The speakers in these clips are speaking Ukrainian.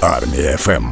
Армія ФМ.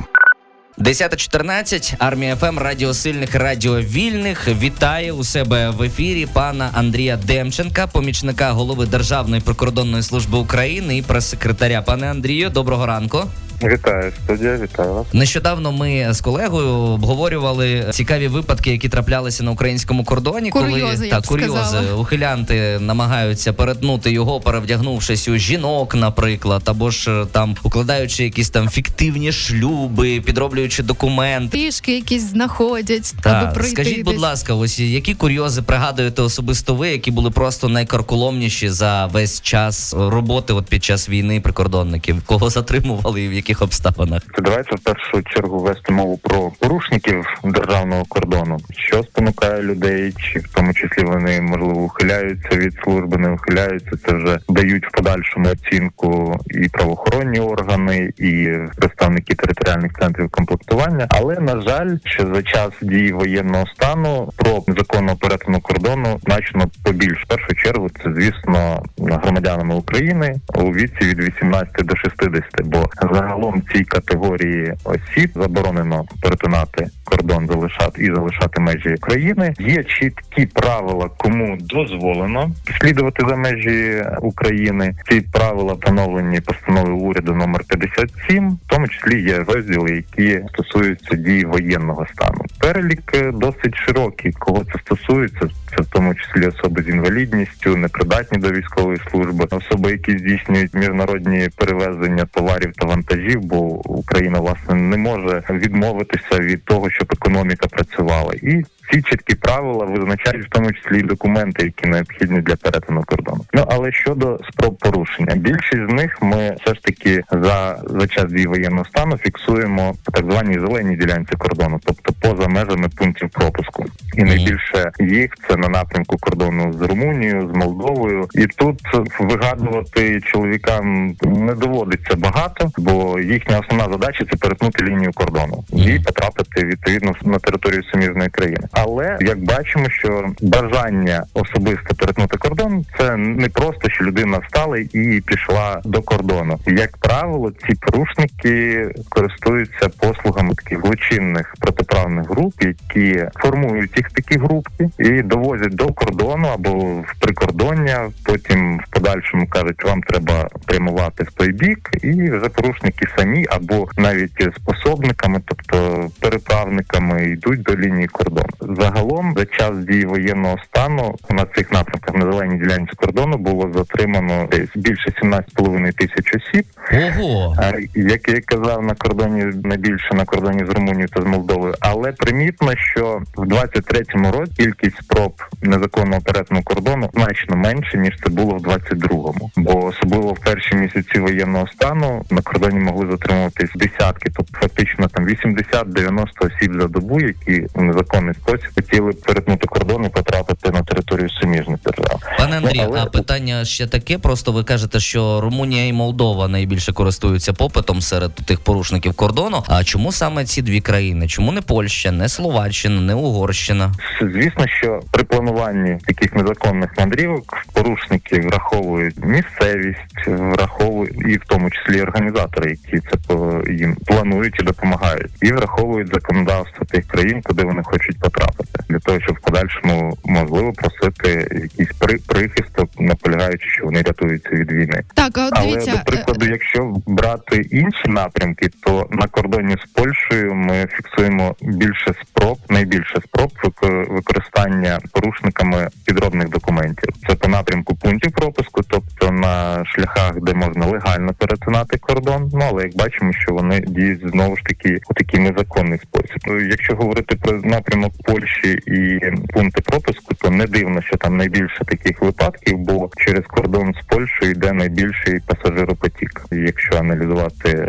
10.14, армія ФМ, Радіо Сильних, Радіо Вільних вітає у себе в ефірі пана Андрія Демченка, помічника голови Державної прикордонної служби України і прес-секретаря. Пане Андрію, доброго ранку. Вітаю студія, вітаю вас. Нещодавно ми з колегою обговорювали цікаві випадки, які траплялися на українському кордоні, Курйози, коли я та б курйози сказала. ухилянти намагаються перетнути його, перевдягнувшись у жінок, наприклад, або ж е, там укладаючи якісь там фіктивні шлюби, підроблюючи документи. Пішки якісь знаходять, аби Так, пройти. скажіть, будь ласка, ось які курйози пригадуєте особисто ви, які були просто найкарколомніші за весь час роботи, от під час війни прикордонників? Кого затримували і в яких обставинах? Давайте в першу чергу вести мову про порушників державного кордону, що спонукає людей, чи в тому числі вони можливо ухиляються від служби, не ухиляються. Це вже дають в подальшому оцінку і правоохоронні органи, і представники територіальних центрів комплектування. Але на жаль, що за час дії воєнного стану про незаконного перетину кордону значно побільш в першу чергу. Це звісно громадянами України у віці від 18 до 60, бо загалом цій категорії осіб заборонено перетинати кордон, залишати і залишати межі країни. Є чіткі правила, кому дозволено слідувати за межі України. Ці правила встановлені постановою уряду номер 57, в тому числі є розділи, які стосуються дії воєнного стану. Перелік досить широкий. Кого це стосується? Це в тому числі особи з інвалідністю, непридатні до військової служби, особи, які здійснюють міжнародні перевезення товарів та вантажів, бо Україна власне не може відмовитися від того, щоб економіка працювала, і ці чіткі правила визначають в тому числі і документи, які необхідні для перетину кордону. Ну але щодо спроб порушення, більшість з них ми все ж таки за, за час дії воєнного стану фіксуємо по так званій зеленій ділянці кордону, тобто поза межами пунктів пропуску. І найбільше їх це на напрямку кордону з Румунією, з Молдовою. І тут вигадувати чоловікам не доводиться багато, бо їхня основна задача це перетнути лінію кордону і потрапити відповідно на територію суміжної країни. Але як бачимо, що бажання особисто перетнути кордон це не просто, що людина встала і пішла до кордону. Як правило, ці порушники користуються послугами таких злочинних протиправних груп, які формують їх такі групки і довозять до кордону або в прикордоння. Потім в подальшому кажуть, вам треба прямувати в той бік, і вже порушники самі або навіть способниками, тобто переправниками, йдуть до лінії кордону. Загалом за час дії воєнного стану на цих напрямках на зеленій ділянці кордону було затримано більше 17,5 тисяч осіб. Ого, Як я казав, на кордоні найбільше на кордоні з Румунією та з Молдовою, але примітно, що в 23-му році кількість спроб незаконного перетину кордону значно менше ніж це було в 22-му. Бо особливо в перші місяці воєнного стану на кордоні могли затримуватись десятки, тобто фактично там 80-90 осіб за добу, які незаконний спосіб хотіли перетнути кордон і потрапити на територію суміжних держав. пане Андрію, Ну, але- а питання ще таке. Просто ви кажете, що Румунія і Молдова найбільше користуються попитом серед тих порушників кордону. А чому саме ці дві країни? Чому не Польща, не Словаччина, не Угорщина? Звісно, що при плануванні таких незаконних мандрівок порушники враховують місцевість, враховують і в тому числі організатори, які це їм планують і допомагають, і враховують законодавство тих країн, куди вони хочуть потрапити, для того, щоб в подальшому можливо просити якийсь при прихисток, наполягаючи, що вони рятуються від війни. Так, а от Але дивіться, до прикладу, якщо брати інші напрямки, то на кордоні з Польщею ми фіксуємо більше спроб, найбільше спроб вик- використання порушниками підробних документів. Це по напрямку пунктів пропуску, тобто на шляхах, де можна легально перетинати кордон. Ну але як бачимо, що вони діють знову ж таки у такий незаконний спосіб. Ну, Якщо говорити про напрямок Польщі і пункти пропуску, то не дивно, що там найбільше таких випадків, бо через кордон з Польщею йде найбільший пасажиропотік. Якщо аналізувати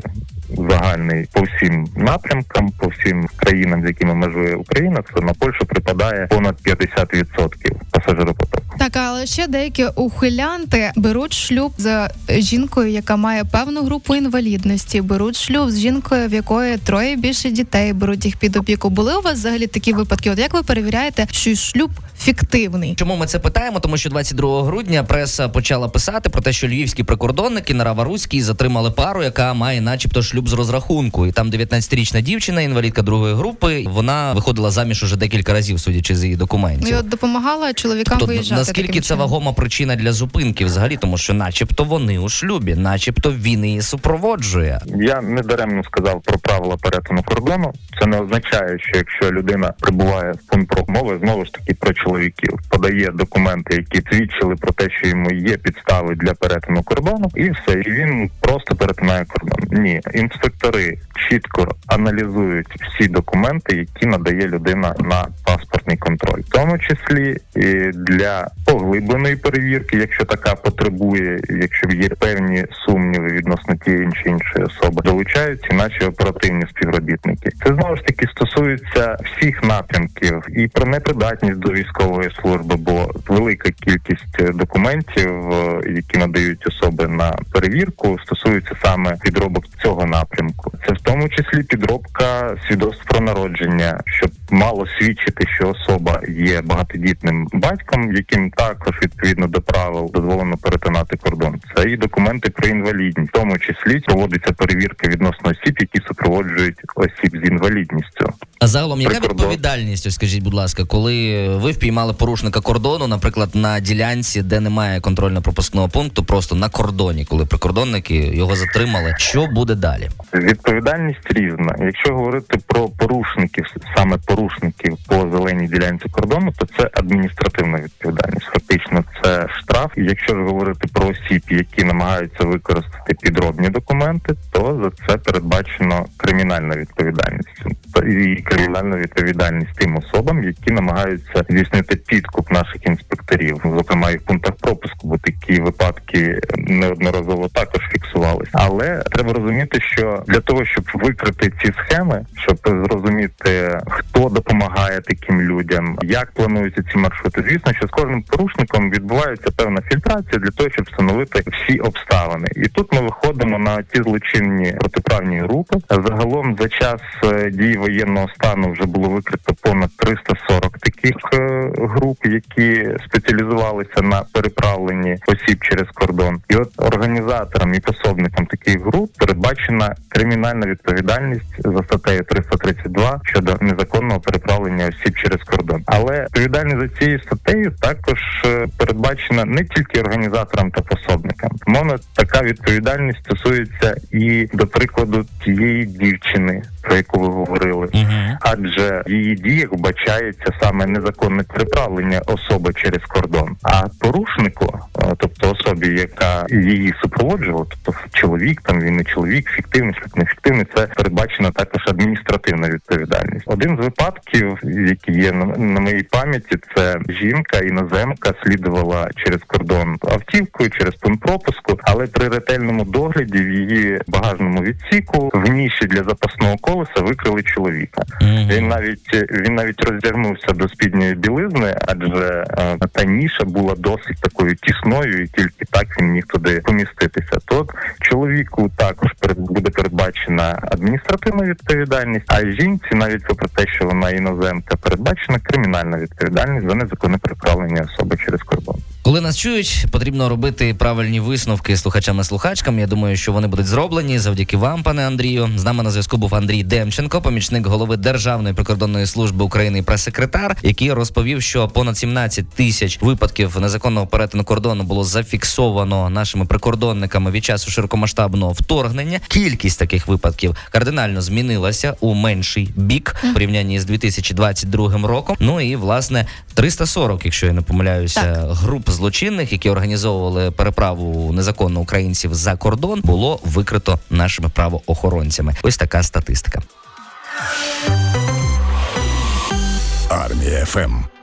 загальний по всім напрямкам, по всім країнам, з якими межує Україна, то на Польщу припадає понад 50% пасажиропотоку. так, але ще деякі ухилянти беруть шлюб з жінкою, яка має певну групу інвалідності, беруть шлюб з жінкою, в якої троє більше дітей, беруть їх під опіку. Були у вас взагалі такі випадки? От як ви перевіряєте, що шлюб фіктивний. Чому ми це питаємо? Тому що 22 грудня преса почала писати про те, що львівські прикордонники на Раваруській затримали пару, яка має, начебто, шлюб з розрахунку. І там 19-річна дівчина, інвалідка другої групи. Вона виходила заміж уже декілька разів, судячи з її документів. І от допомагала чоловікам Тобто, виїжджати. наскільки таким це чином. вагома причина для зупинки взагалі, тому що, начебто, вони у шлюбі, начебто він її супроводжує. Я не даремно сказав про правила перетину кордону. Це не означає, що якщо людина прибуває в пункт промови, знову ж таки про чоловіків, подає документи, які свідчили про те, що йому є підстави для перетину кордону, і все, і він просто перетинає кордон. Ні, інспектори чітко аналізують всі документи, які надає людина на паспортний контроль, в тому числі і для поглибленої перевірки, якщо така потребує, якщо є певні сумніви відносно тієї чи іншої особи, долучаються наші оперативні співробітники. Це знову ж таки стосується всіх напрямків і про непридатність до військової служби, бо велика кількість документів, е, які надають особи на перевірку, стосуються саме підробок цього напрямку. Це в тому числі підробка свідоцтв про народження, щоб мало свідчити, що особа є багатодітним батьком, яким також відповідно до правил дозволено перетинати кордон. Це і документи про інвалідність, в тому числі проводиться перевірка відносно осіб, які супроводжують осіб з інвалідністю. А загалом, яка Прикордон. відповідальність, ось скажіть, будь ласка, коли ви впіймали порушника кордону, наприклад, на ділянці, де немає контрольно-пропускного пункту, просто на кордоні, коли прикордонники його затримали, що буде далі? Відповідальність різна. Якщо говорити про порушників, саме порушників по зеленій ділянці кордону, то це адміністративна відповідальність. Фактично, це штраф. І Якщо ж говорити про осіб, які намагаються використати підробні документи, то за це передбачено кримінальна відповідальність і кримінальна відповідальність тим особам, які намагаються здійснити підкуп наших інспекторів, зокрема і в пунктах пропуску, бо такі випадки неодноразово також фіксувалися. Але треба розуміти, що для того, щоб викрити ці схеми, щоб зрозуміти, хто допомагає таким людям, як плануються ці маршрути, звісно, що з кожним порушником відбувається певна фільтрація для того, щоб встановити всі обставини. І тут ми виходимо на ті злочинні протиправні групи. Загалом за час е, дії воєнного стану вже було викрито понад 340 таких е, груп, які спеціалізувалися на переправленні осіб через кордон. І от організаторам і пособникам таких груп передбачена кримінальна відповідальність за статтею 332 щодо незаконного переправлення осіб через кордон. Але відповідальність за цією статтею також е, передбачена не тільки організаторам та пособникам. Мовно така відповідальність стосується і до прикладу тієї дівчини, про яку ви говорили. Угу. Адже в її діях вбачається саме незаконне переправлення особи через кордон. А порушнику, особі, яка її супроводжувала, тобто чоловік, там він не чоловік, фіктивний, шлюб не фіктивний, це передбачена також адміністративна відповідальність. Один з випадків, які є на, на моїй пам'яті, це жінка іноземка слідувала через кордон автівкою, через пункт пропуску, але при ретельному догляді в її багажному відсіку в ніші для запасного колеса викрили чоловіка. Він навіть він навіть роздягнувся до спідньої білизни, адже е, та ніша була досить такою тісною, і тільки так він міг туди поміститися. То чоловіку також буде передбачена адміністративна відповідальність, а жінці, навіть попри те, що вона іноземка, передбачена кримінальна відповідальність за незаконне переправлення особи через кордон. Коли нас чують, потрібно робити правильні висновки слухачам і слухачкам. Я думаю, що вони будуть зроблені завдяки вам, пане Андрію. З нами на зв'язку був Андрій Демченко, помічник голови Державної прикордонної служби України і прес-секретар, який розповів, що понад 17 тисяч випадків незаконного перетину кордону було зафіксовано нашими прикордонниками від часу широкомасштабного вторгнення. Кількість таких випадків кардинально змінилася у менший бік в порівнянні з 2022 роком. Ну і власне 340, якщо я не помиляюся, Так. груп злочинних, які організовували переправу незаконно українців за кордон, було викрито нашими правоохоронцями. Ось така статистика. Армія ФМ.